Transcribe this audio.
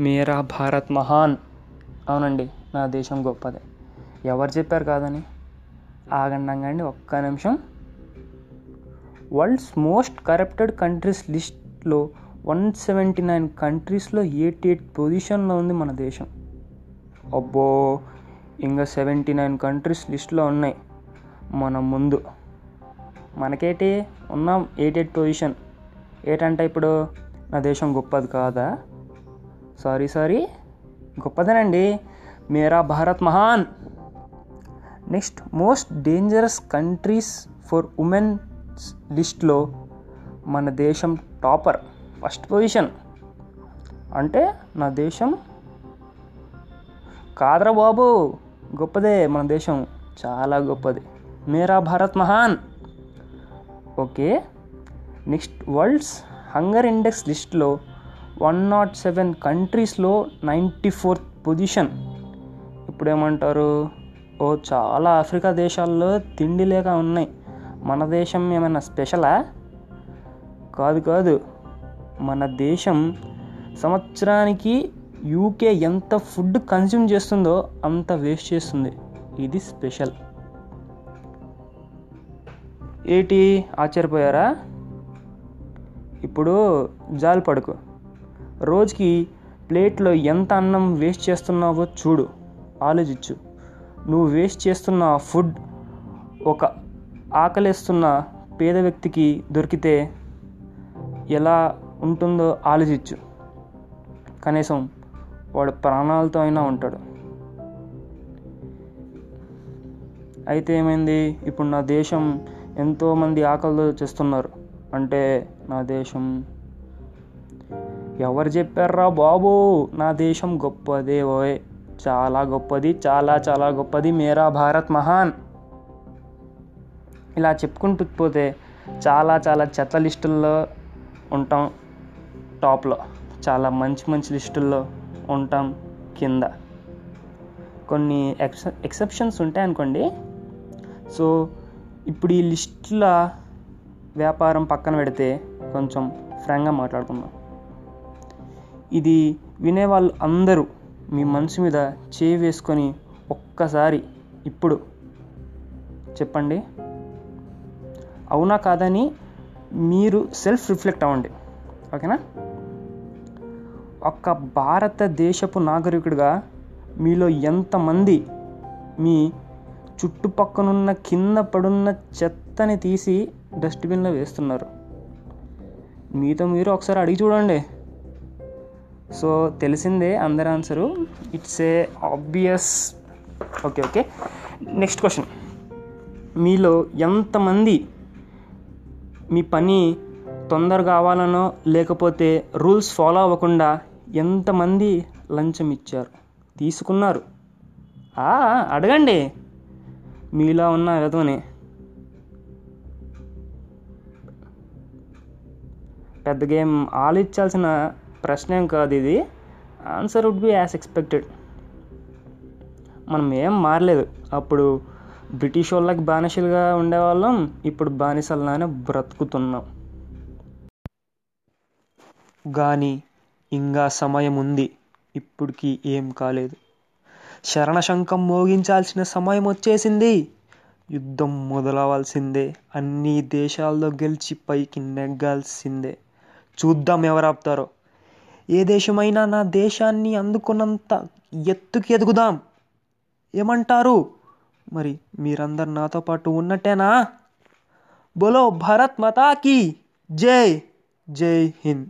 మేరా భారత్ మహాన్. అవునండి నా దేశం గొప్పదే. ఎవరు చెప్పారు కాదని? ఆగండి ఆగండి ఒక్క నిమిషం. వరల్డ్స్ మోస్ట్ కరప్టెడ్ కంట్రీస్ లిస్ట్లో వన్ సెవెంటీ నైన్ కంట్రీస్లో ఎయిటీ ఎయిట్ పొజిషన్లో ఉంది మన దేశం. అబ్బో ఇంకా సెవెంటీ నైన్ కంట్రీస్ లిస్ట్లో ఉన్నాయి మన ముందు. మనకేటి ఉన్నాం ఎయిట్ ఎయిట్ పొజిషన్. ఏటంటే ఇప్పుడు నా దేశం గొప్పది కాదా? Sorry sorry. గొప్పదేనండి. మేరా భారత్ మహాన్. Next most dangerous countries for womens లిస్ట్లో మన దేశం టాపర్ ఫస్ట్ పొజిషన్. అంటే నా దేశం కాదరా బాబు. గొప్పదే మన దేశం. చాలా గొప్పది. మేరా భారత్ మహాన్. Okay. Next world's hunger index లిస్ట్లో వన్ నాట్ సెవెన్ కంట్రీస్లో నైంటీ ఫోర్త్ పొజిషన్. ఇప్పుడు ఏమంటారు ఓ చాలా ఆఫ్రికా దేశాల్లో తిండి లేక ఉన్నాయి. మన దేశం ఏమైనా స్పెషలా? కాదు కాదు. మన దేశం సంవత్సరానికి యూకే ఎంత ఫుడ్ కన్స్యూమ్ చేస్తుందో అంత వేస్ట్ చేస్తుంది. ఇది స్పెషల్. ఏటి? ఆశ్చర్యపోయారా? ఇప్పుడు జాలి పడుకు. రోజుకి ప్లేట్లో ఎంత అన్నం వేస్ట్ చేస్తున్నావో చూడు ఆలోచించు. నువ్వు వేస్ట్ చేస్తున్న ఫుడ్ ఒక ఆకలిస్తున్న పేద వ్యక్తికి దొరికితే ఎలా ఉంటుందో ఆలోచించు. కనీసం వాడు ప్రాణాలతో అయినా ఉంటాడు. అయితే ఏమైంది? ఇప్పుడు నా దేశం ఎంతోమంది ఆకలితో చేస్తున్నారు. అంటే నా దేశం ఎవరు చెప్పారా బాబు? నా దేశం గొప్పదే ఓయ్. చాలా గొప్పది చాలా చాలా గొప్పది. మేరా భారత్ మహాన్. ఇలా చెప్పుకుంటూ పోతే చాలా చాలా చెత్త లిస్టుల్లో ఉంటాం టాప్లో. చాలా మంచి మంచి లిస్టుల్లో ఉంటాం కింద. కొన్ని ఎక్స ఎక్సెప్షన్స్ ఉంటాయనుకోండి సో ఇప్పుడు ఈ లిస్టుల వ్యాపారం పక్కన పెడితే కొంచెం ఫ్రాంక్గా మాట్లాడుకుందాం. ఇది వినేవాళ్ళు అందరూ మీ మనసు మీద చేయి వేసుకొని ఒక్కసారి ఇప్పుడు చెప్పండి. అవునా కాదని మీరు సెల్ఫ్ రిఫ్లెక్ట్ అవ్వండి. ఓకేనా? ఒక్క భారతదేశపు నాగరికుడిగా మీలో ఎంతమంది మీ చుట్టుపక్కనున్న కింద పడున్న చెత్తని తీసి డస్ట్బిన్లో వేస్తున్నారు? మీతో మీరు ఒకసారి అడిగి చూడండి. సో తెలిసిందే అందరి answer. It's a obvious okay okay next question మీలో ఎంతమంది మీ పని తొందర కావాలనో లేకపోతే రూల్స్ ఫాలో అవ్వకుండా ఎంతమంది లంచం ఇచ్చారు? తీసుకున్నారు. అడగండి. మీలో ఉన్న విధవని పెద్దగా ఏం ఆలోచించాల్సిన ప్రశ్న ఏం కాదు ఇది. Answer would be as expected మనం ఏం మారలేదు. అప్పుడు బ్రిటిష్ వాళ్ళకి బానిసలుగా ఉండేవాళ్ళం. ఇప్పుడు బానిసలనే బ్రతుకుతున్నాం. కానీ ఇంకా సమయం ఉంది. ఇప్పటికి ఏం కాలేదు. శరణశంఖం మోగించాల్సిన సమయం వచ్చేసింది. యుద్ధం మొదలవలసిందే. అన్ని దేశాల్లో గెలిచి పైకి నెగ్గాల్సిందే. చూద్దాం ఎవరు ఆపుతారో. ఏ దేశమైనా నా దేశాన్ని అందుకున్నంత ఎత్తుకి ఎదుగుదాం. ఏమంటారు? మరి మీరందరు నాతో పాటు ఉన్నట్టేనా? బోలో భారత్ మాతాకి జై. జై హింద్.